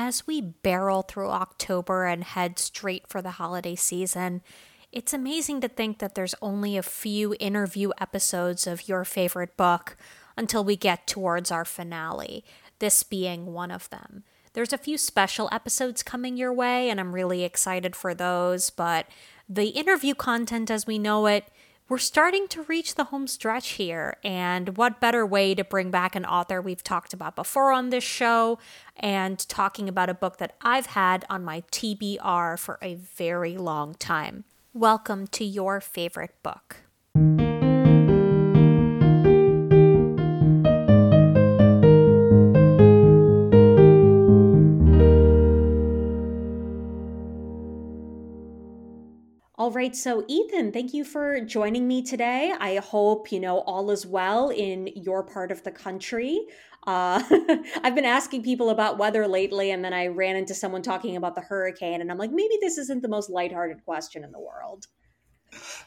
As we barrel through October and head straight for the holiday season, it's amazing to think that there's only a few interview episodes of your favorite book until we get towards our finale, this being one of them. There's a few special episodes coming your way, and I'm really excited for those, but the interview content as we know it we're starting to reach the home stretch here. And what better way to bring back an author we've talked about before on this show and talking about a book that I've had on my TBR for a very long time? Welcome to your favorite book. All right, so Ethan, thank you for joining me today. I hope you know all is well in your part of the country. Uh, I've been asking people about weather lately, and then I ran into someone talking about the hurricane, and I'm like, maybe this isn't the most lighthearted question in the world.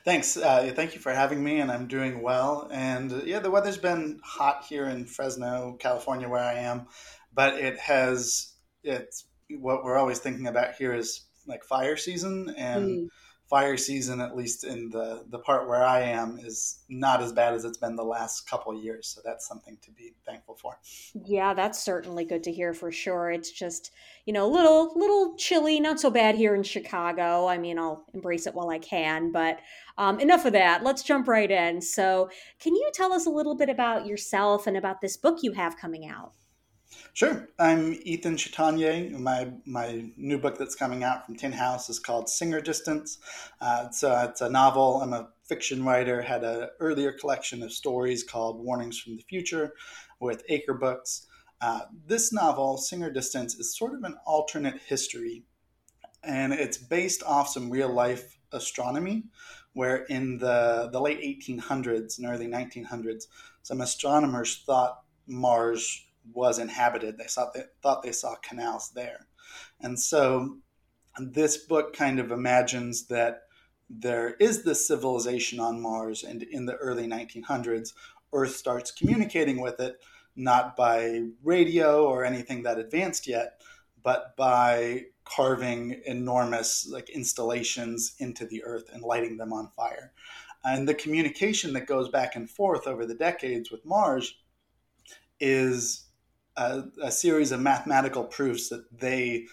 Thanks. Uh, thank you for having me, and I'm doing well. And uh, yeah, the weather's been hot here in Fresno, California, where I am, but it has. It's what we're always thinking about here is like fire season and. Mm fire season, at least in the the part where I am, is not as bad as it's been the last couple years. So that's something to be thankful for. Yeah, that's certainly good to hear for sure. It's just you know a little little chilly, not so bad here in Chicago. I mean, I'll embrace it while I can, but um, enough of that. Let's jump right in. So, can you tell us a little bit about yourself and about this book you have coming out? Sure. I'm Ethan Chatagnier. My my new book that's coming out from Tin House is called Singer Distance. Uh, it's, a, it's a novel. I'm a fiction writer. Had an earlier collection of stories called Warnings from the Future with Acre Books. Uh, this novel, Singer Distance, is sort of an alternate history, and it's based off some real life astronomy, where in the, the late 1800s and early 1900s, some astronomers thought Mars was inhabited. They thought they thought they saw canals there, and so this book kind of imagines that there is this civilization on Mars, and in the early 1900s, Earth starts communicating with it not by radio or anything that advanced yet, but by carving enormous like installations into the earth and lighting them on fire. And the communication that goes back and forth over the decades with Mars is a, a series of mathematical proofs that they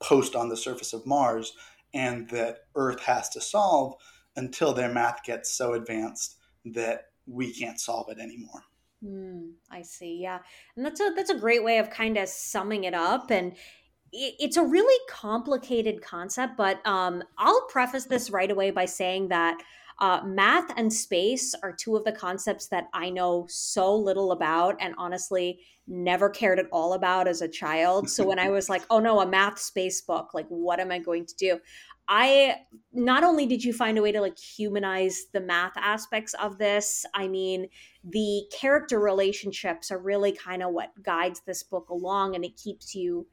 post on the surface of Mars and that Earth has to solve until their math gets so advanced that we can't solve it anymore. Mm, I see. Yeah, and that's a that's a great way of kind of summing it up. And it, it's a really complicated concept, but um, I'll preface this right away by saying that uh, math and space are two of the concepts that I know so little about, and honestly, never cared at all about as a child. So when I was like, oh no, a math space book, like, what am I going to do? I not only did you find a way to like humanize the math aspects of this, I mean, the character relationships are really kind of what guides this book along and it keeps you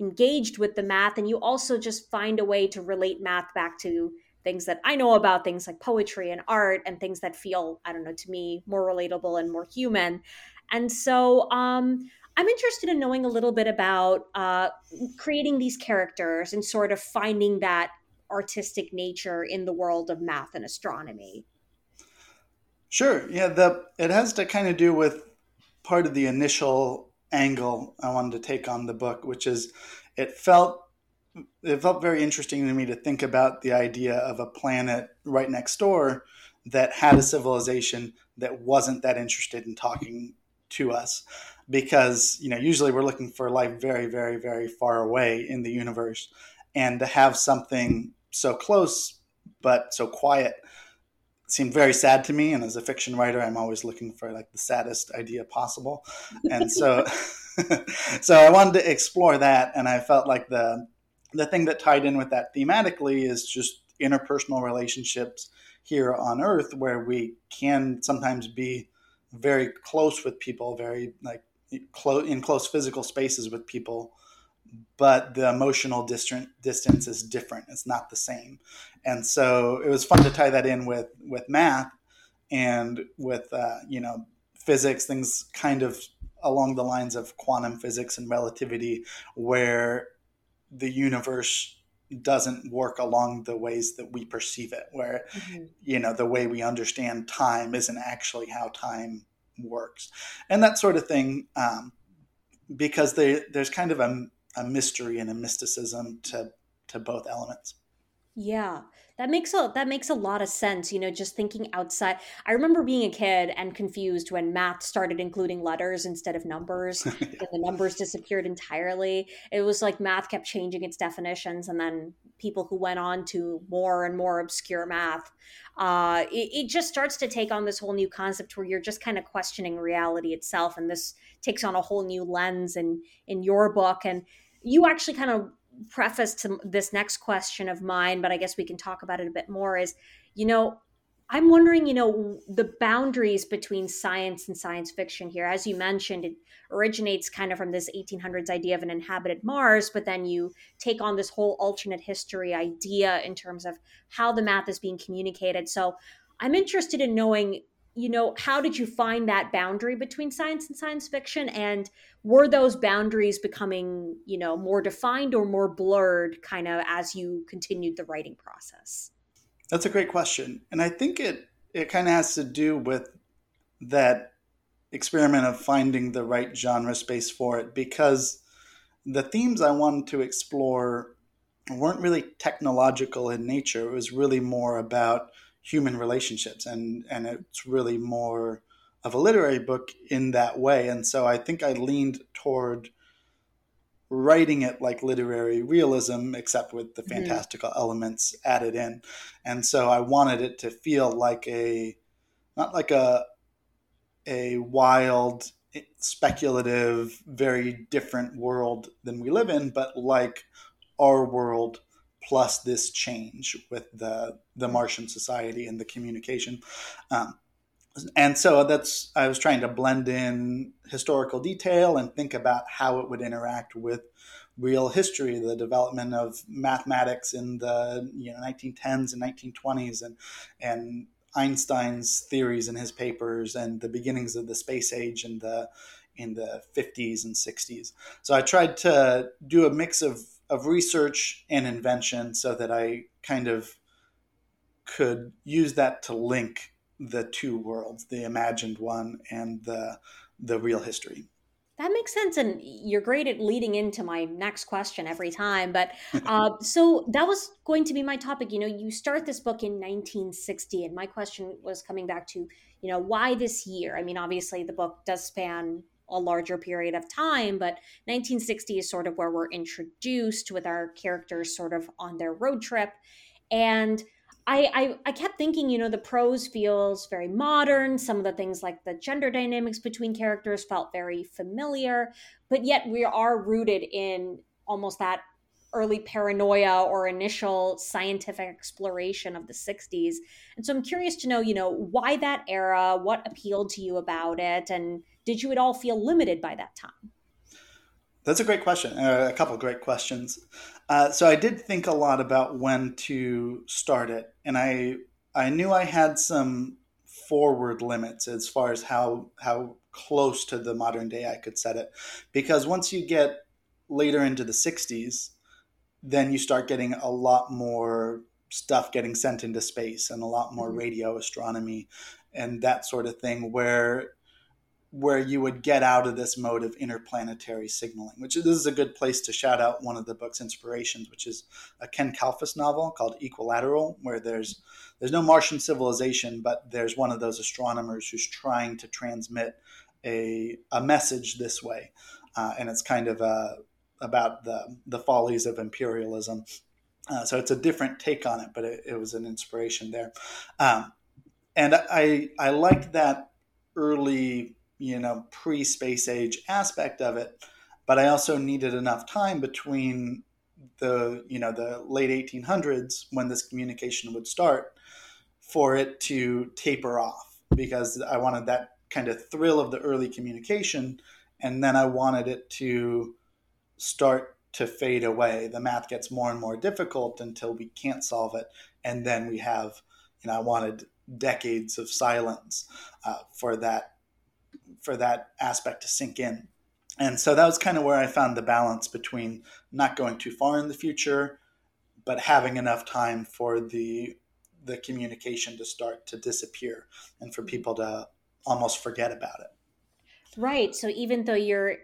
engaged with the math. And you also just find a way to relate math back to things that I know about, things like poetry and art, and things that feel, I don't know, to me more relatable and more human. And so um, I'm interested in knowing a little bit about uh, creating these characters and sort of finding that artistic nature in the world of math and astronomy. Sure. Yeah, the it has to kind of do with part of the initial angle I wanted to take on the book, which is it felt it felt very interesting to me to think about the idea of a planet right next door that had a civilization that wasn't that interested in talking to us. Because you know usually we're looking for life very very very far away in the universe. And to have something so close but so quiet seemed very sad to me. And as a fiction writer i'm always looking for like the saddest idea possible. And so so i wanted to explore that. And i felt like the the thing that tied in with that thematically is just interpersonal relationships here on earth where we can sometimes be very close with people very like close in close physical spaces with people but the emotional distant distance is different. It's not the same. And so it was fun to tie that in with with math and with uh, you know physics things kind of along the lines of quantum physics and relativity, where the universe doesn't work along the ways that we perceive it where mm-hmm. you know the way we understand time isn't actually how time works. And that sort of thing um, because they, there's kind of a, a mystery and a mysticism to to both elements. Yeah that makes a that makes a lot of sense you know just thinking outside. I remember being a kid and confused when math started including letters instead of numbers and the numbers disappeared entirely. It was like math kept changing its definitions and then people who went on to more and more obscure math uh, it, it just starts to take on this whole new concept where you're just kind of questioning reality itself and this takes on a whole new lens in in your book and you actually kind of preface to this next question of mine, but I guess we can talk about it a bit more is, you know, I'm wondering, you know, the boundaries between science and science fiction here. As you mentioned, it originates kind of from this 1800s idea of an inhabited Mars, but then you take on this whole alternate history idea in terms of how the math is being communicated. So I'm interested in knowing you know, how did you find that boundary between science and science fiction? And were those boundaries becoming, you know, more defined or more blurred kind of as you continued the writing process? That's a great question. And I think it it kind of has to do with that experiment of finding the right genre space for it because the themes I wanted to explore weren't really technological in nature. It was really more about human relationships and and it's really more of a literary book in that way and so i think i leaned toward writing it like literary realism except with the mm-hmm. fantastical mm-hmm. elements added in and so i wanted it to feel like a not like a a wild speculative very different world than we live in but like our world plus this change with the the Martian society and the communication. Um, and so that's I was trying to blend in historical detail and think about how it would interact with real history, the development of mathematics in the you know 1910s and 1920s, and and Einstein's theories in his papers, and the beginnings of the space age in the in the 50s and 60s. So I tried to do a mix of of research and invention so that I kind of could use that to link the two worlds, the imagined one and the the real history. That makes sense, and you're great at leading into my next question every time. But uh, so that was going to be my topic. You know, you start this book in 1960, and my question was coming back to, you know, why this year? I mean, obviously the book does span a larger period of time, but 1960 is sort of where we're introduced with our characters sort of on their road trip. And I, I, I kept thinking, you know, the prose feels very modern. Some of the things like the gender dynamics between characters felt very familiar, but yet we are rooted in almost that early paranoia or initial scientific exploration of the 60s. And so I'm curious to know, you know, why that era, what appealed to you about it, and did you at all feel limited by that time? That's a great question. Uh, a couple great questions. Uh, so I did think a lot about when to start it, and I I knew I had some forward limits as far as how how close to the modern day I could set it, because once you get later into the '60s, then you start getting a lot more stuff getting sent into space and a lot more mm-hmm. radio astronomy and that sort of thing where where you would get out of this mode of interplanetary signaling, which this is a good place to shout out one of the book's inspirations, which is a Ken Kalfus novel called Equilateral, where there's there's no Martian civilization, but there's one of those astronomers who's trying to transmit a a message this way, uh, and it's kind of a, about the the follies of imperialism. Uh, so it's a different take on it, but it, it was an inspiration there, um, and I I liked that early you know, pre space age aspect of it. But I also needed enough time between the, you know, the late 1800s when this communication would start for it to taper off because I wanted that kind of thrill of the early communication. And then I wanted it to start to fade away. The math gets more and more difficult until we can't solve it. And then we have, you know, I wanted decades of silence uh, for that for that aspect to sink in. And so that was kind of where I found the balance between not going too far in the future, but having enough time for the the communication to start to disappear and for people to almost forget about it. Right. So even though you're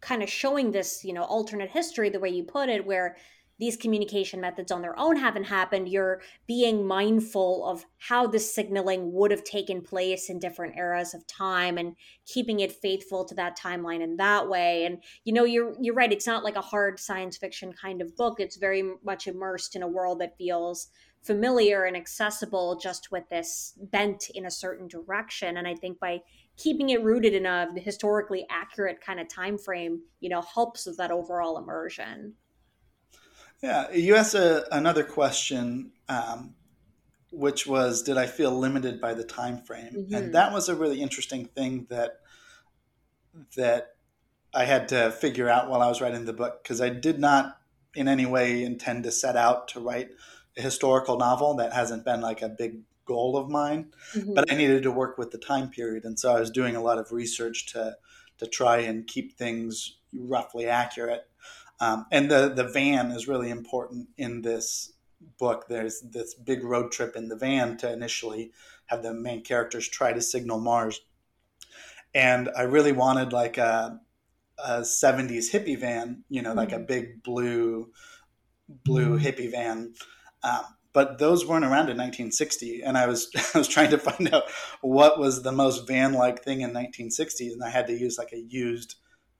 kind of showing this, you know, alternate history, the way you put it, where these communication methods on their own haven't happened, you're being mindful of how this signaling would have taken place in different eras of time and keeping it faithful to that timeline in that way. And you know, you're you're right, it's not like a hard science fiction kind of book. It's very much immersed in a world that feels familiar and accessible just with this bent in a certain direction. And I think by keeping it rooted in a historically accurate kind of time frame, you know, helps with that overall immersion. Yeah, you asked a, another question, um, which was, did I feel limited by the time frame? Mm-hmm. And that was a really interesting thing that that I had to figure out while I was writing the book because I did not in any way intend to set out to write a historical novel. That hasn't been like a big goal of mine, mm-hmm. but I needed to work with the time period, and so I was doing a lot of research to to try and keep things roughly accurate. Um, and the the van is really important in this book. There's this big road trip in the van to initially have the main characters try to signal Mars, and I really wanted like a, a 70s hippie van, you know, mm-hmm. like a mm-hmm. big blue blue mm-hmm. hippie van. Um, but those weren't around in 1960 and i was i was trying to find out what was the most van like thing in 1960 and i had to use like a used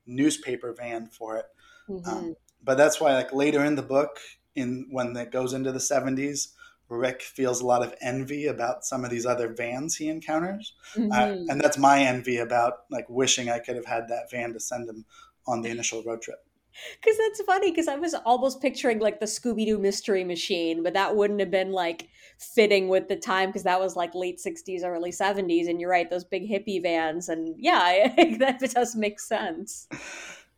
newspaper van for it mm-hmm. um, but that's why like later in the book in when it goes into the 70s rick feels a lot of envy about some of these other vans he encounters mm-hmm. uh, and that's my envy about like wishing i could have had that van to send him on the initial road trip because that's funny because I was almost picturing like the Scooby Doo mystery machine, but that wouldn't have been like fitting with the time because that was like late 60s, early 70s. And you're right, those big hippie vans. And yeah, that does make sense.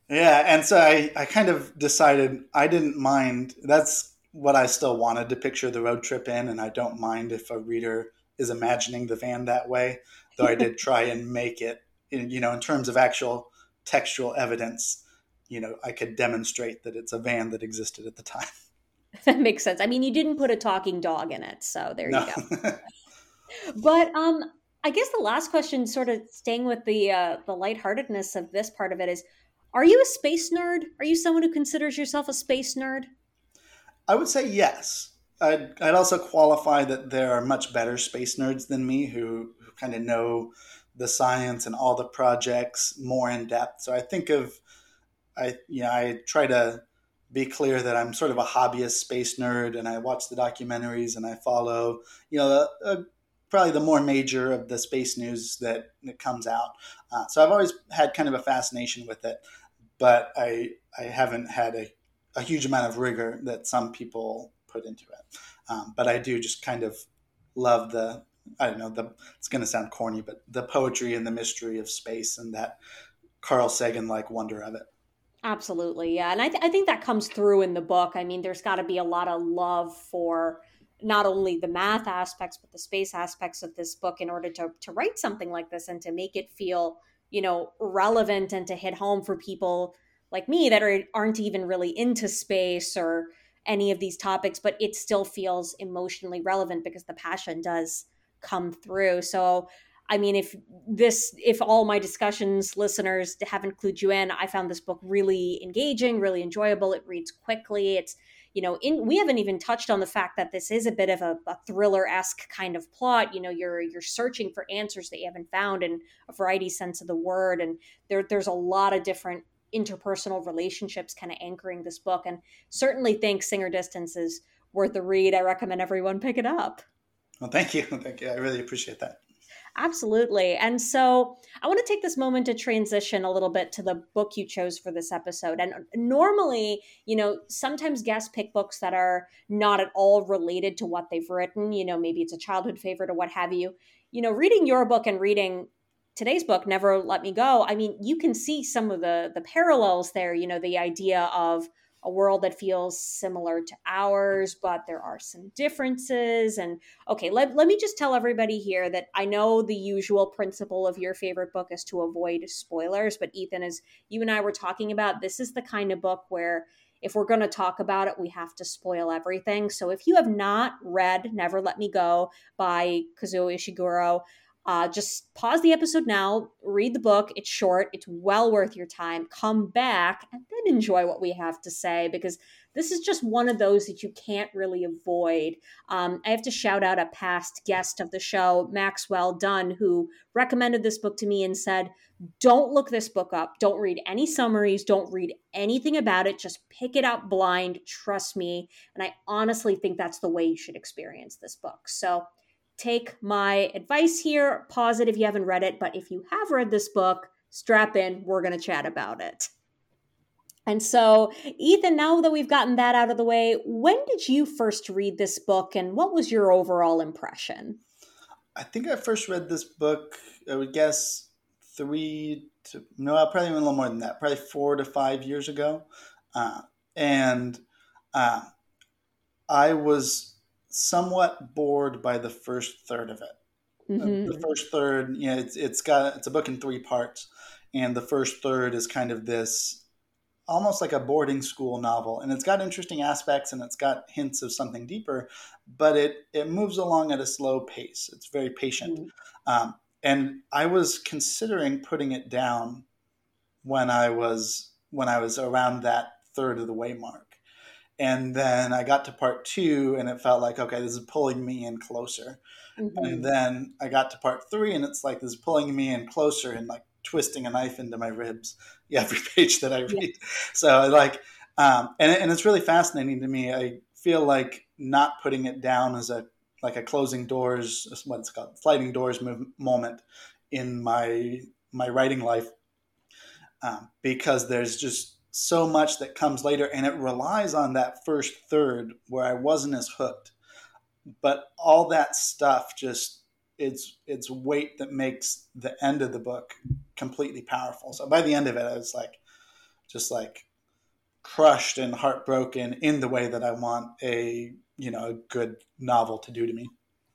Yeah. And so I, I kind of decided I didn't mind. That's what I still wanted to picture the road trip in. And I don't mind if a reader is imagining the van that way, though I did try and make it, in, you know, in terms of actual textual evidence you know, I could demonstrate that it's a van that existed at the time. That makes sense. I mean, you didn't put a talking dog in it, so there no. you go. but um, I guess the last question, sort of staying with the uh, the lightheartedness of this part of it, is: Are you a space nerd? Are you someone who considers yourself a space nerd? I would say yes. I'd, I'd also qualify that there are much better space nerds than me who, who kind of know the science and all the projects more in depth. So I think of I you know I try to be clear that I'm sort of a hobbyist space nerd, and I watch the documentaries and I follow you know uh, probably the more major of the space news that, that comes out. Uh, so I've always had kind of a fascination with it, but I I haven't had a, a huge amount of rigor that some people put into it. Um, but I do just kind of love the I don't know the it's going to sound corny, but the poetry and the mystery of space and that Carl Sagan like wonder of it. Absolutely. Yeah. And I, th- I think that comes through in the book. I mean, there's got to be a lot of love for not only the math aspects, but the space aspects of this book in order to, to write something like this and to make it feel, you know, relevant and to hit home for people like me that are, aren't even really into space or any of these topics, but it still feels emotionally relevant because the passion does come through. So I mean, if this, if all my discussions listeners haven't clued you in, I found this book really engaging, really enjoyable. It reads quickly. It's, you know, in, we haven't even touched on the fact that this is a bit of a, a thriller esque kind of plot. You know, you're you're searching for answers that you haven't found in a variety sense of the word, and there there's a lot of different interpersonal relationships kind of anchoring this book. And certainly think Singer Distance is worth the read. I recommend everyone pick it up. Well, thank you, thank you. I really appreciate that. Absolutely. And so I want to take this moment to transition a little bit to the book you chose for this episode. And uh, normally, you know, sometimes guests pick books that are not at all related to what they've written. You know, maybe it's a childhood favorite or what have you. You know, reading your book and reading today's book never let me go i mean you can see some of the the parallels there you know the idea of a world that feels similar to ours, but there are some differences. And okay, let, let me just tell everybody here that I know the usual principle of your favorite book is to avoid spoilers, but Ethan, as you and I were talking about, this is the kind of book where if we're going to talk about it, we have to spoil everything. So if you have not read Never Let Me Go by Kazuo Ishiguro, uh, just pause the episode now, read the book. It's short, it's well worth your time. Come back and then enjoy what we have to say because this is just one of those that you can't really avoid. Um, I have to shout out a past guest of the show, Maxwell Dunn, who recommended this book to me and said, Don't look this book up. Don't read any summaries. Don't read anything about it. Just pick it up blind. Trust me. And I honestly think that's the way you should experience this book. So, take my advice here. Pause it if you haven't read it, but if you have read this book, strap in. We're going to chat about it. And so, Ethan, now that we've gotten that out of the way, when did you first read this book and what was your overall impression? I think I first read this book, I would guess three to, no, probably even a little more than that, probably four to five years ago. Uh, and uh, I was somewhat bored by the first third of it. Mm-hmm. The first third, you know, it's it's got it's a book in three parts, and the first third is kind of this almost like a boarding school novel, and it's got interesting aspects and it's got hints of something deeper, but it it moves along at a slow pace. It's very patient, mm-hmm. um, and I was considering putting it down when I was when I was around that third of the way mark and then I got to part two, and it felt like, okay, this is pulling me in closer. Mm-hmm. And then I got to part three, and it's like this is pulling me in closer and like twisting a knife into my ribs every page that I read. Yeah. So like, um, and and it's really fascinating to me. I feel like not putting it down as a like a closing doors, what's called sliding doors move, moment in my my writing life, um, because there's just so much that comes later, and it relies on that first third where I wasn't as hooked. But all that stuff just it's it's weight that makes the end of the book completely powerful. So by the end of it, I was like, just like crushed and heartbroken in the way that I want a you know a good novel to do to me.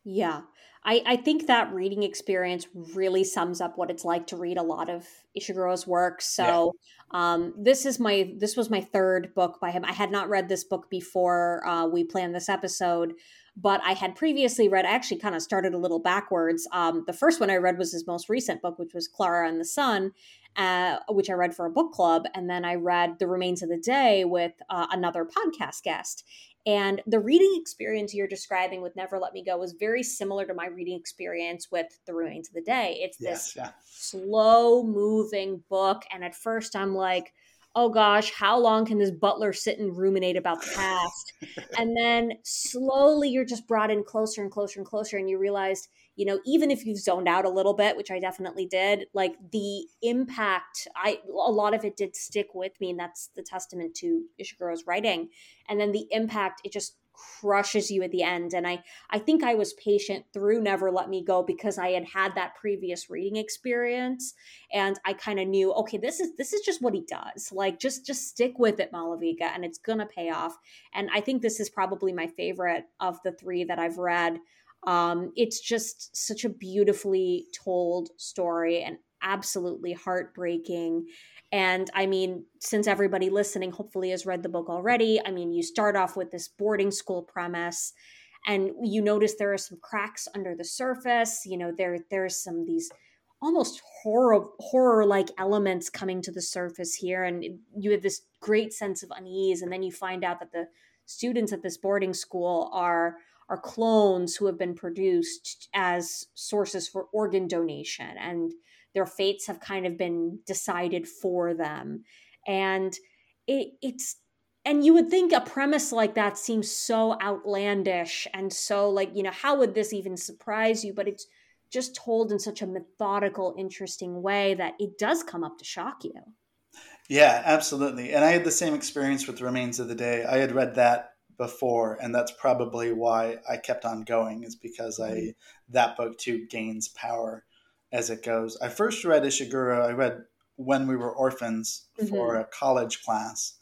Yeah. I, I think that reading experience really sums up what it's like to read a lot of Ishiguro's work. So yeah. um, this is my this was my third book by him. I had not read this book before uh, we planned this episode, but I had previously read. I actually kind of started a little backwards. Um, the first one I read was his most recent book, which was Clara and the Sun, uh, which I read for a book club, and then I read The Remains of the Day with uh, another podcast guest. And the reading experience you're describing with Never Let Me Go was very similar to my reading experience with The Remains of the Day. It's this yeah. slow moving book. And at first, I'm like, oh gosh, how long can this butler sit and ruminate about the past? and then slowly you're just brought in closer and closer and closer, and you realized you know even if you've zoned out a little bit which i definitely did like the impact i a lot of it did stick with me and that's the testament to ishiguro's writing. And then the impact it just crushes you at the end. And i i think i was patient through never let me go because i had had that previous reading experience and i kind of knew okay this is this is just what he does. Like just just stick with it malavika and it's gonna pay off. And i think this is probably my favorite of the three that i've read um, it's just such a beautifully told story and absolutely heartbreaking. And I mean, since everybody listening hopefully has read the book already, I mean, you start off with this boarding school premise and you notice there are some cracks under the surface. You know, there there's some these almost horror horror like elements coming to the surface here and you have this great sense of unease and then you find out that the students at this boarding school are are clones who have been produced as sources for organ donation and their fates have kind of been decided for them. And it, it's and you would think a premise like that seems so outlandish and so like you know how would this even surprise you? But it's just told in such a methodical interesting way that it does come up to shock you. Yeah absolutely. And i had the same experience with remains of the day. I had read that before and that's probably why i kept on going is because i mm-hmm. that book too gains power as it goes i first read ishiguro i read when we were orphans for mm-hmm. a college class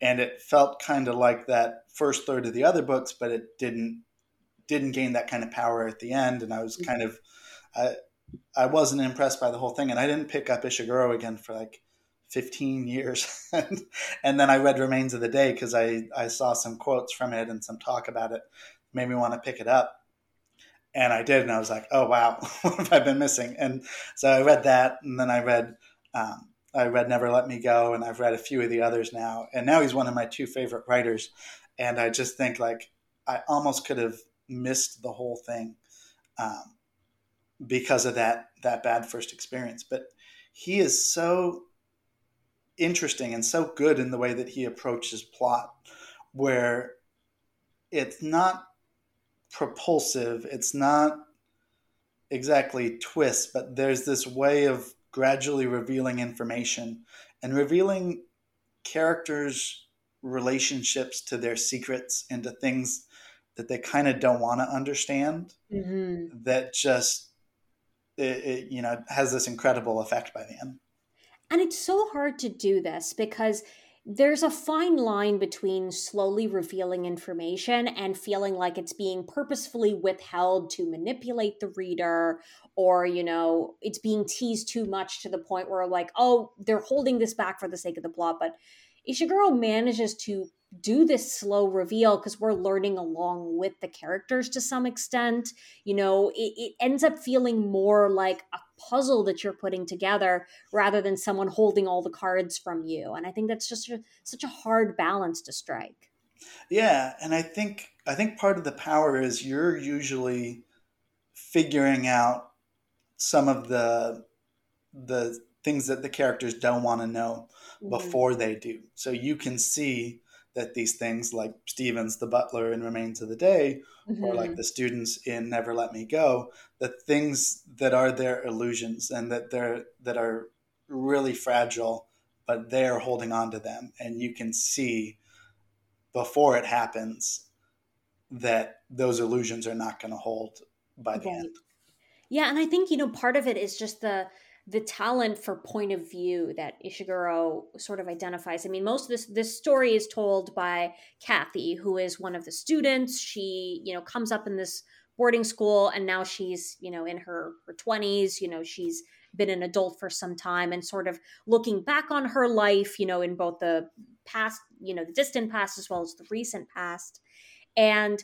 and it felt kind of like that first third of the other books, but it didn't didn't gain that kind of power at the end, and I was kind of I, I wasn't impressed by the whole thing, and I didn't pick up Ishiguro again for like 15 years. and, then I read Remains of the Day because I, I saw some quotes from it and some talk about it. Made me want to pick it up. And I did. And I was like, oh, wow, what have I been missing? And so I read that. And then I read, um, I read Never Let Me Go. And I've read a few of the others now. And now he's one of my two favorite writers. And I just think like I almost could have missed the whole thing um, because of that, that bad first experience. But he is so interesting and so good in the way that he approaches plot, where it's not propulsive, it's not exactly twist, but there's this way of gradually revealing information and revealing characters' relationships to their secrets and to things that they kind of don't want to understand mm-hmm. that just it, it, you know has this incredible effect by the end and it's so hard to do this because there's a fine line between slowly revealing information and feeling like it's being purposefully withheld to manipulate the reader or you know it's being teased too much to the point where like oh they're holding this back for the sake of the plot. But ishiguro manages to do this slow reveal because we're learning along with the characters to some extent. You know, it, it, ends up feeling more like a puzzle that you're putting together rather than someone holding all the cards from you. And I think that's just a, such a hard balance to strike. Yeah, and I think I think part of the power is you're usually figuring out some of the the things that the characters don't want to know mm-hmm. before they do. So you can see that these things like Stevens, the butler in Remains of the Day, mm-hmm. or like the students in Never Let Me Go, that things that are their illusions and that they're that are really fragile, but they're holding on to them. And you can see before it happens that those illusions are not going to hold by the right. end. Yeah, and I think, you know, part of it is just the the talent for point of view that Ishiguro sort of identifies. I mean, most of this this story is told by Kathy, who is one of the students. She, you know, comes up in this boarding school and now she's, you know, in her her 20s, you know, she's been an adult for some time and sort of looking back on her life, you know, in both the past, you know, the distant past as well as the recent past. And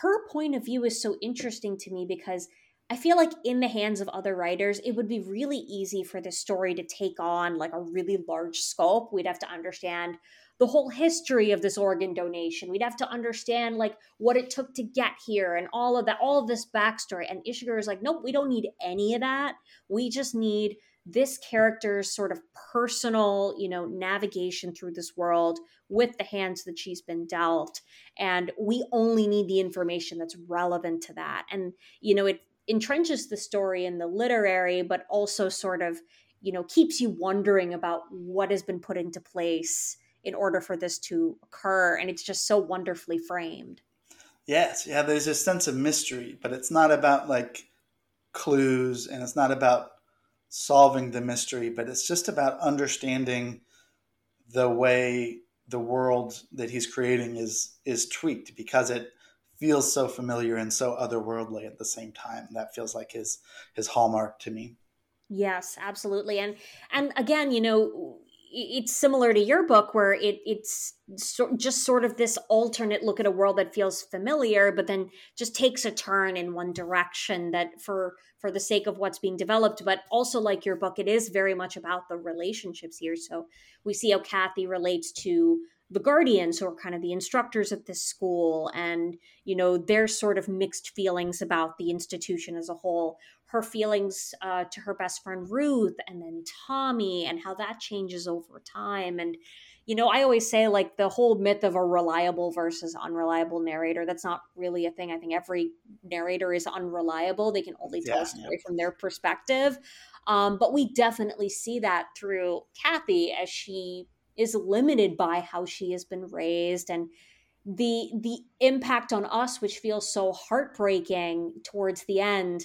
her point of view is so interesting to me because I feel like in the hands of other writers, it would be really easy for this story to take on like a really large scope. We'd have to understand the whole history of this organ donation. We'd have to understand like what it took to get here and all of that, all of this backstory. And Ishiguro is like, nope, we don't need any of that. We just need this character's sort of personal, you know, navigation through this world with the hands that she's been dealt. And we only need the information that's relevant to that. And, you know, it entrenches the story in the literary, but also sort of, you know, keeps you wondering about what has been put into place in order for this to occur. And it's just so wonderfully framed. Yes. Yeah. There's a sense of mystery, but it's not about like clues and it's not about solving the mystery, but it's just about understanding the way the world that he's creating is is tweaked because it feels so familiar and so otherworldly at the same time. That feels like his his hallmark to me. Yes, absolutely. And and again, you know, it's similar to your book where it it's so, just sort of this alternate look at a world that feels familiar but then just takes a turn in one direction that for for the sake of what's being developed but also like your book it is very much about the relationships here so we see how kathy relates to the guardians who are kind of the instructors at this school and you know their sort of mixed feelings about the institution as a whole. Her feelings uh, to her best friend ruth and then tommy and how that changes over time. And you know i always say like the whole myth of a reliable versus unreliable narrator that's not really a thing. I think every narrator is unreliable. They can only tell yeah, a story yeah. from their perspective. Um, but we definitely see that through kathy as she is limited by how she has been raised and the the impact on us which feels so heartbreaking towards the end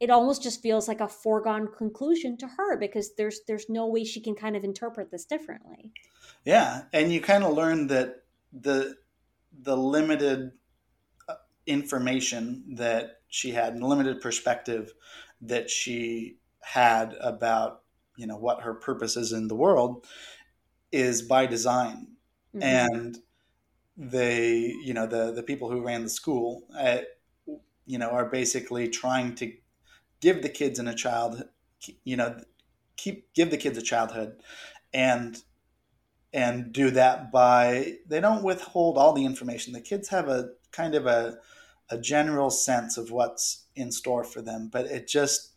it almost just feels like a foregone conclusion to her because there's there's no way she can kind of interpret this differently. Yeah, and you kind of learn that the the limited uh, information that she had and limited perspective that she had about you know what her purpose is in the world is by design. Mm-hmm. and they you know the the people who ran the school uh, you know are basically trying to give the kids in a child you know keep give the kids a childhood and and do that by they don't withhold all the information. The kids have a kind of a a general sense of what's in store for them but it just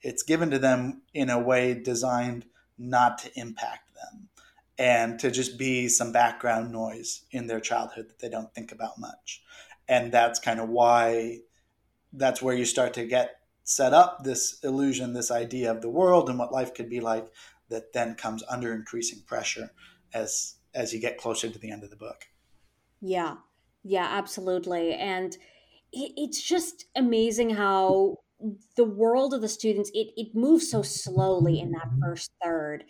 it's given to them in a way designed not to impact them and to just be some background noise in their childhood that they don't think about much and that's kind of why that's where you start to get set up this illusion, this idea of the world and what life could be like that then comes under increasing pressure as as you get closer to the end of the book. Yeah. Yeah, absolutely. And it, it's just amazing how the world of the students it, it moves so slowly in that first third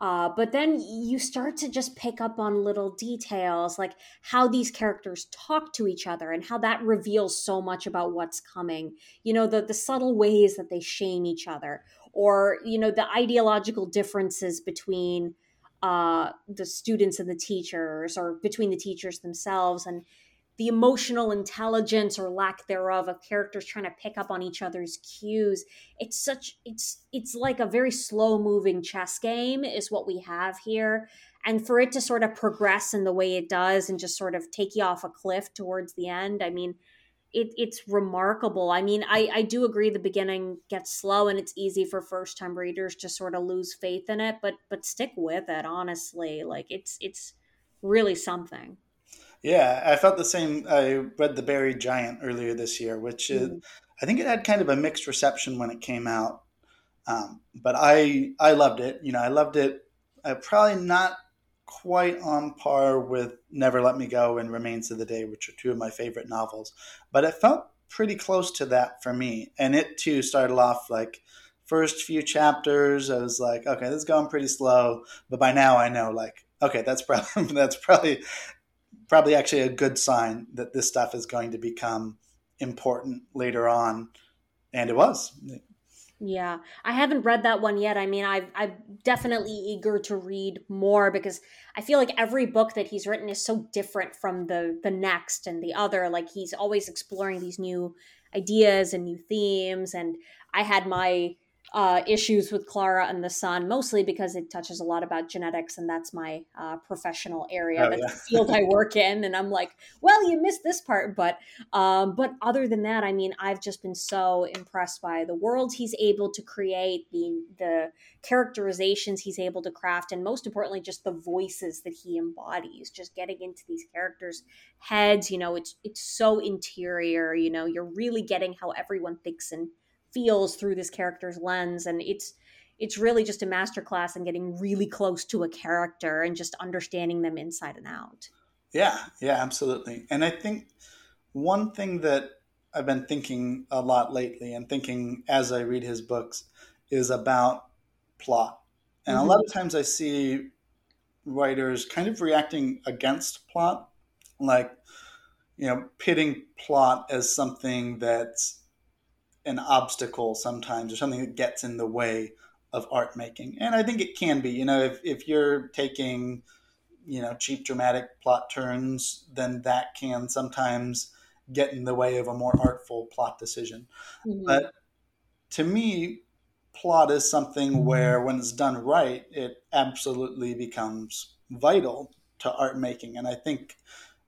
uh, but then you start to just pick up on little details like how these characters talk to each other and how that reveals so much about what's coming. You know, the, the subtle ways that they shame each other, or, you know, the ideological differences between uh, the students and the teachers, or between the teachers themselves. And the emotional intelligence or lack thereof of characters trying to pick up on each other's cues. It's such it's it's like a very slow moving chess game is what we have here. And for it to sort of progress in the way it does and just sort of take you off a cliff towards the end i mean it, it's remarkable. I mean I, I do agree the beginning gets slow and it's easy for first time readers to sort of lose faith in it but but stick with it honestly. Like it's it's really something yeah, I felt the same. I read The Buried Giant earlier this year, which is, mm. I think it had kind of a mixed reception when it came out. Um, but I I loved it. You know, I loved it. Uh, probably not quite on par with Never Let Me Go and Remains of the Day, which are two of my favorite novels. But it felt pretty close to that for me. And it too started off like first few chapters. I was like, okay, this is going pretty slow. But by now I know like, okay, that's probably that's probably probably actually a good sign that this stuff is going to become important later on. And it was. Yeah, I haven't read that one yet. I mean, I've, I'm definitely eager to read more because I feel like every book that he's written is so different from the the next and the other. Like he's always exploring these new ideas and new themes. And I had my uh, issues with Clara and the Sun, mostly because it touches a lot about genetics, and that's my uh, professional area. Oh, that's yeah. the field I work in, and I'm like, well, you missed this part, but um, but other than that, I mean, I've just been so impressed by the world he's able to create, the the characterizations he's able to craft, and most importantly, just the voices that he embodies. Just getting into these characters' heads, you know, it's it's so interior. You know, you're really getting how everyone thinks and feels through this character's lens and it's it's really just a masterclass in getting really close to a character and just understanding them inside and out. Yeah yeah absolutely. And i think one thing that i've been thinking a lot lately and thinking as i read his books is about plot. And mm-hmm. a lot of times i see writers kind of reacting against plot like you know pitting plot as something that's an obstacle sometimes or something that gets in the way of art making. And I think it can be, you know, if, if you're taking, you know, cheap dramatic plot turns, then that can sometimes get in the way of a more artful plot decision. Mm-hmm. But to me, plot is something where when it's done right, it absolutely becomes vital to art making. And I think,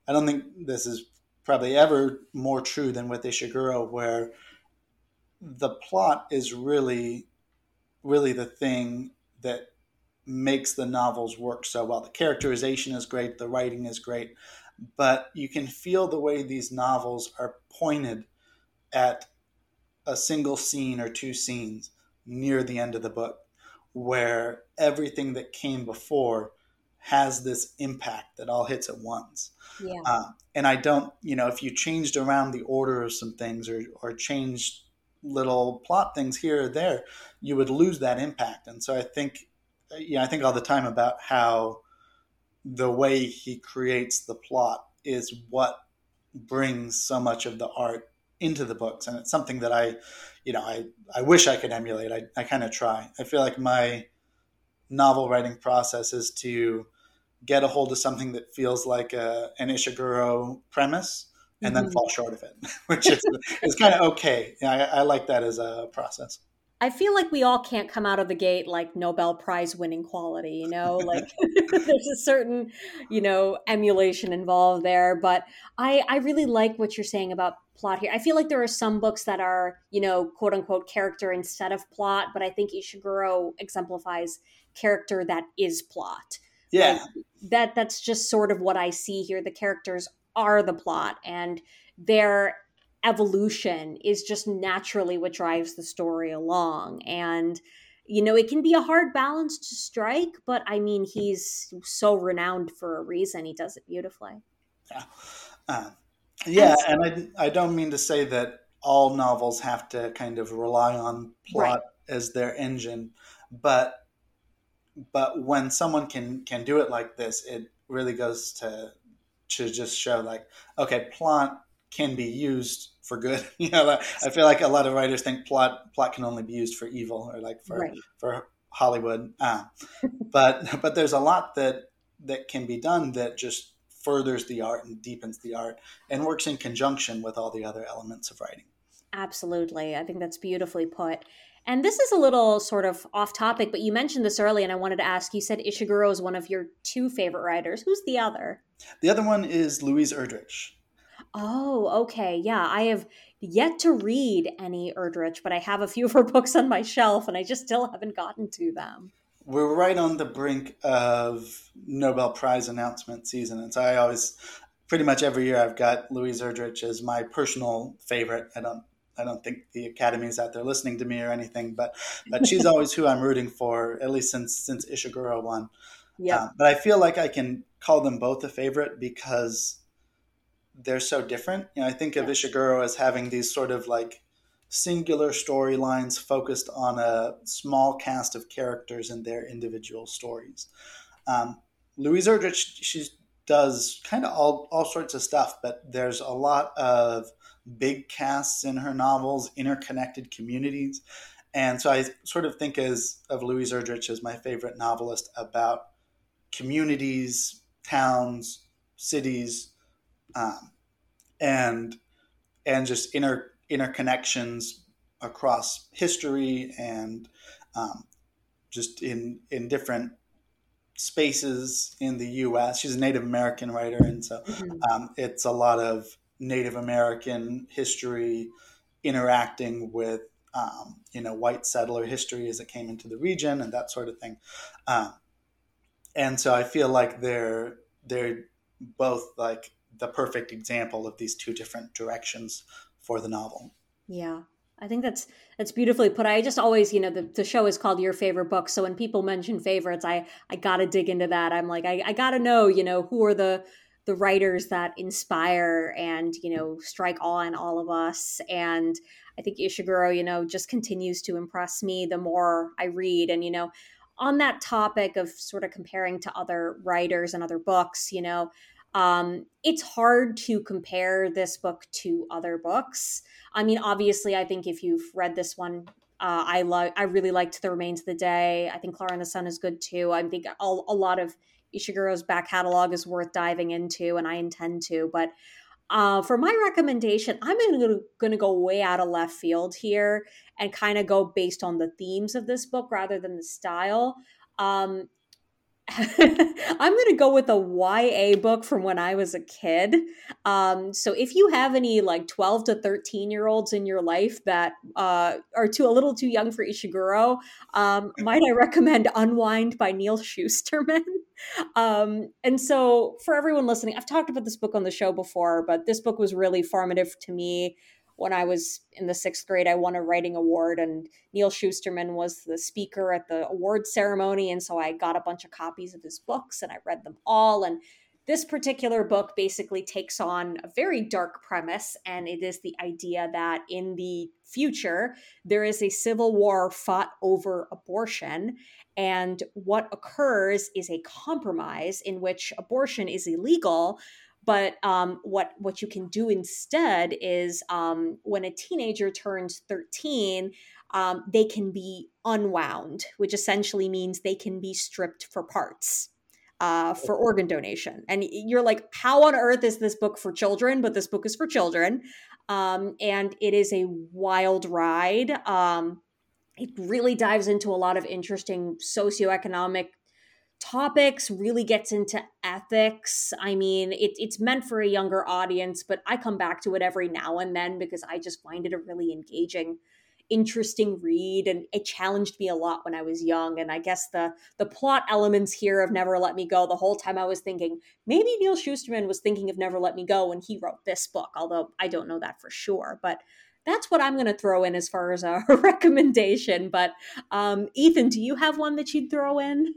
I don't think this is probably ever more true than with Ishiguro, where the plot is really, really the thing that makes the novels work so well. The characterization is great, the writing is great, but you can feel the way these novels are pointed at a single scene or two scenes near the end of the book, where everything that came before has this impact that all hits at once. Yeah. Uh, and I don't, you know, if you changed around the order of some things or, or changed little plot things here or there, you would lose that impact. And so I think, yeah, I think all the time about how the way he creates the plot is what brings so much of the art into the books. And it's something that I, you know, I, I wish I could emulate. I, I kind of try. I feel like my novel writing process is to get a hold of something that feels like a, an Ishiguro premise and mm-hmm. then fall short of it, which is, is kind of okay. I, I like that as a process. I feel like we all can't come out of the gate like Nobel Prize winning quality, you know, like there's a certain, you know, emulation involved there. But I, I really like what you're saying about plot here. I feel like there are some books that are, you know, quote unquote character instead of plot, but I think Ishiguro exemplifies character that is plot. Yeah. Like, that that's just sort of what I see here. The characters are the plot and their evolution is just naturally what drives the story along. And you know, it can be a hard balance to strike, but I mean, he's so renowned for a reason. He does it beautifully. Yeah. Uh, yeah. And, and I, I don't mean to say that all novels have to kind of rely on plot right. as their engine, but but when someone can can do it like this, it really goes to to just show like okay, plot can be used for good. you know, I feel like a lot of writers think plot plot can only be used for evil or like for right. for Hollywood. Uh, but but there's a lot that that can be done that just furthers the art and deepens the art and works in conjunction with all the other elements of writing. Absolutely. I think that's beautifully put. And this is a little sort of off topic, but you mentioned this early, and I wanted to ask. You said Ishiguro is one of your two favorite writers. Who's the other? The other one is Louise Erdrich. Oh, okay. Yeah, I have yet to read any Erdrich, but I have a few of her books on my shelf, and I just still haven't gotten to them. We're right on the brink of Nobel Prize announcement season, and so I always, pretty much every year, I've got Louise Erdrich as my personal favorite. I don't I don't think the Academy is out there listening to me or anything, but but she's always who I'm rooting for, at least since since Ishiguro won. Yeah. Um, but I feel like I can call them both a favorite because they're so different. You know, I think of Ishiguro as having these sort of like singular storylines focused on a small cast of characters and their individual stories. Um, Louise Erdrich, she does kind of all, all sorts of stuff, but there's a lot of big casts in her novels, interconnected communities. And so I sort of think as of Louise Erdrich as my favorite novelist about communities, towns, cities, um, and and just inter interconnections across history and um, just in in different spaces in the U.S. She's a Native American writer, and so mm-hmm. um, it's a lot of Native American history interacting with um, you know white settler history as it came into the region and that sort of thing. Um, and so I feel like they're they're both like the perfect example of these two different directions for the novel. Yeah. I think that's that's beautifully put. I just always, you know, the, the show is called Your Favorite Book. So when people mention favorites, I I gotta dig into that. I'm like, I, I gotta know, you know, who are the the writers that inspire and you know strike awe in all of us and i think ishiguro you know just continues to impress me the more i read and you know on that topic of sort of comparing to other writers and other books you know um, it's hard to compare this book to other books i mean obviously i think if you've read this one uh, I like. I really liked The Remains of the Day. I think Klara and the Sun is good too. I think a lot of Ishiguro's back catalog is worth diving into, and I intend to. But uh, for my recommendation, I'm going to go way out of left field here and kind of go based on the themes of this book rather than the style. Um, I'm going to go with a YA book from when I was a kid. Um, so if you have any like 12 to 13 year olds in your life that uh, are too a little too young for Ishiguro, um, might I recommend Unwind by Neil Shusterman? Um, and so for everyone listening, I've talked about this book on the show before, but this book was really formative to me when I was in the sixth grade, I won a writing award, and Neil Shusterman was the speaker at the award ceremony. And so I got a bunch of copies of his books and I read them all. And this particular book basically takes on a very dark premise, and it is the idea that in the future, there is a civil war fought over abortion. And what occurs is a compromise in which abortion is illegal. But um, what what you can do instead is um, when a teenager turns 13, um, they can be unwound, which essentially means they can be stripped for parts uh, for organ donation. And you're like, how on earth is this book for children? But this book is for children. Um, and it is a wild ride. Um, it really dives into a lot of interesting socioeconomic topics, really gets into ethics. I mean, it, it's meant for a younger audience, but I come back to it every now and then because I just find it a really engaging interesting read and it challenged me a lot when I was young. And I guess the the plot elements here of Never Let Me Go the whole time I was thinking maybe Neil Shusterman was thinking of Never Let Me Go when he wrote this book although I don't know that for sure. But that's what I'm going to throw in as far as a recommendation. But um, Ethan do you have one that you'd throw in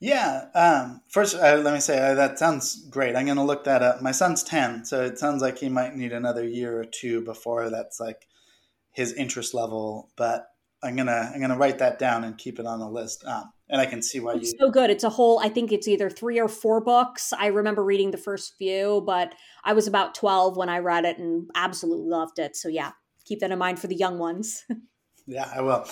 yeah. Um, first, uh, let me say uh, that sounds great. I'm going to look that up. My son's 10, so it sounds like he might need another year or two before that's like his interest level, but I'm gonna I'm gonna write that down and keep it on the list. Um, and I can see why it's you. so good. It's a whole. I think it's either three or four books. I remember reading the first few, but I was about twelve when I read it and absolutely loved it. So yeah, keep that in mind for the young ones. yeah, I will.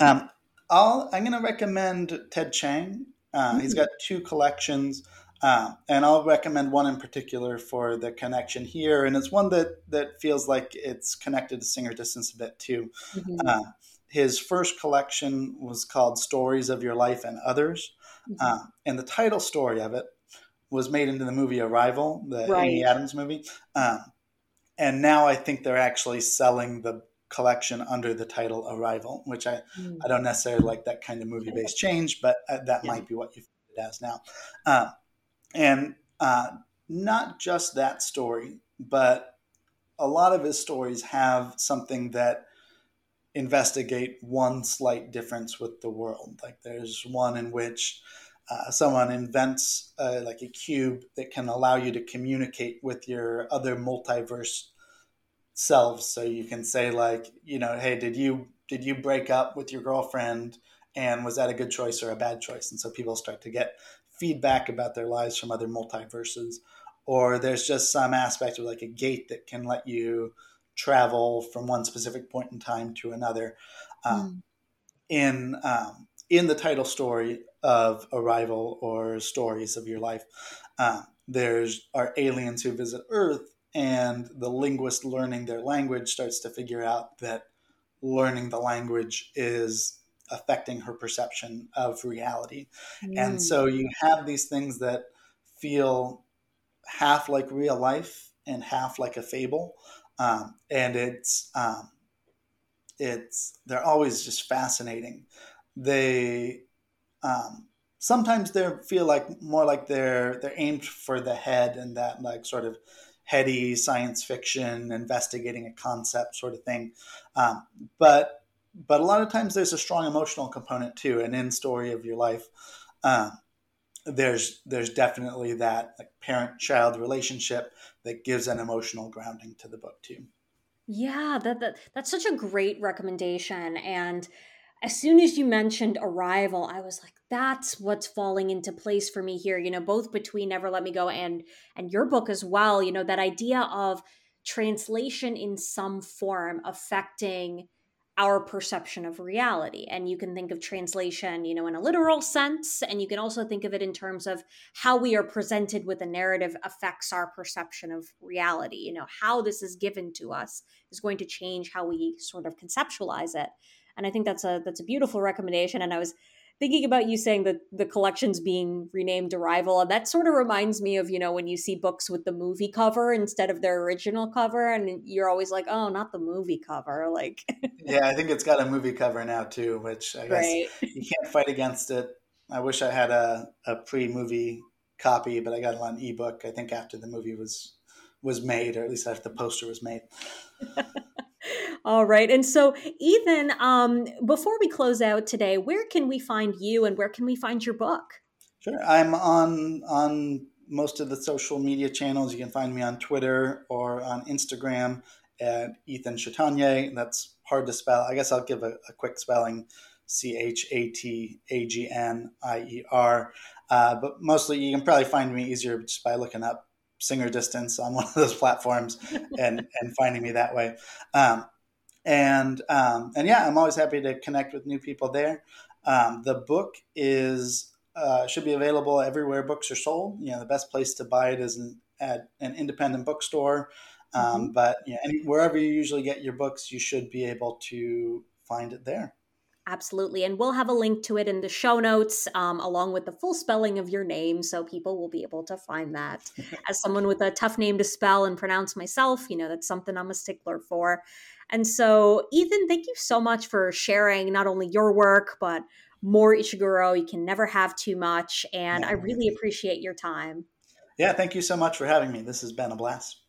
Um, I'll I'm gonna recommend Ted Chiang. Uh, mm-hmm. He's got two collections. Uh, and I'll recommend one in particular for the connection here, and it's one that that feels like it's connected to Singer Distance a bit too. Mm-hmm. Uh, his first collection was called Stories of Your Life and Others, mm-hmm. uh, and the title story of it was made into the movie Arrival, the right. Amy Adams movie. Um, and now I think they're actually selling the collection under the title Arrival, which I, mm. I don't necessarily like that kind of movie based change, but uh, that yeah. might be what you it as now. Uh, and uh, not just that story, but a lot of his stories have something that investigate one slight difference with the world. Like there's one in which uh, someone invents uh, like a cube that can allow you to communicate with your other multiverse selves. So you can say like, you know, hey, did you did you break up with your girlfriend? And was that a good choice or a bad choice? And so people start to get feedback about their lives from other multiverses, or there's just some aspect of like a gate that can let you travel from one specific point in time to another. Um, mm. In um, in the title story of Arrival or Stories of Your Life, uh, there's are aliens who visit Earth, and the linguist learning their language starts to figure out that learning the language is affecting her perception of reality. Mm. And so you have these things that feel half like real life and half like a fable. Um, and it's, um, it's, they're always just fascinating. They, um, sometimes they feel like more like they're, they're aimed for the head and that like sort of heady science fiction, investigating a concept sort of thing. Um, but but a lot of times there's a strong emotional component too. And in story of your life, um, there's there's definitely that like parent child relationship that gives an emotional grounding to the book too. Yeah, that, that that's such a great recommendation. And as soon as you mentioned Arrival, I was like, that's what's falling into place for me here. You know, both between Never Let Me Go and and your book as well. You know, that idea of translation in some form affecting our perception of reality. And you can think of translation, you know, in a literal sense, and you can also think of it in terms of how we are presented with a narrative affects our perception of reality. You know, how this is given to us is going to change how we sort of conceptualize it. And I think that's a that's a beautiful recommendation. And I was thinking about you saying that the collection's being renamed Arrival, and that sort of reminds me of, you know, when you see books with the movie cover instead of their original cover, and you're always like, oh, not the movie cover. Like, yeah, I think it's got a movie cover now too, which I guess right. you can't fight against it. I wish I had a, a pre movie copy, but I got it on ebook, I think after the movie was was made, or at least after the poster was made. All right. And so, Ethan, um, before we close out today, where can we find you and where can we find your book? Sure. I'm on on most of the social media channels. You can find me on Twitter or on Instagram at Ethan Chatagnier. That's hard to spell. I guess I'll give a, a quick spelling C H A T A G N I E R. Uh, but mostly you can probably find me easier just by looking up Singer Distance on one of those platforms and, and finding me that way. Um, and um, and yeah, I'm always happy to connect with new people there. Um, the book is uh, should be available everywhere books are sold. You know, the best place to buy it is in, at an independent bookstore. Um, mm-hmm. But you know, any, wherever you usually get your books, you should be able to find it there. Absolutely. And we'll have a link to it in the show notes, um, along with the full spelling of your name. So people will be able to find that. As someone with a tough name to spell and pronounce myself, you know, that's something I'm a stickler for. And so, Ethan, thank you so much for sharing not only your work, but more Ishiguro. You can never have too much. And I really appreciate your time. Yeah, thank you so much for having me. This has been a blast.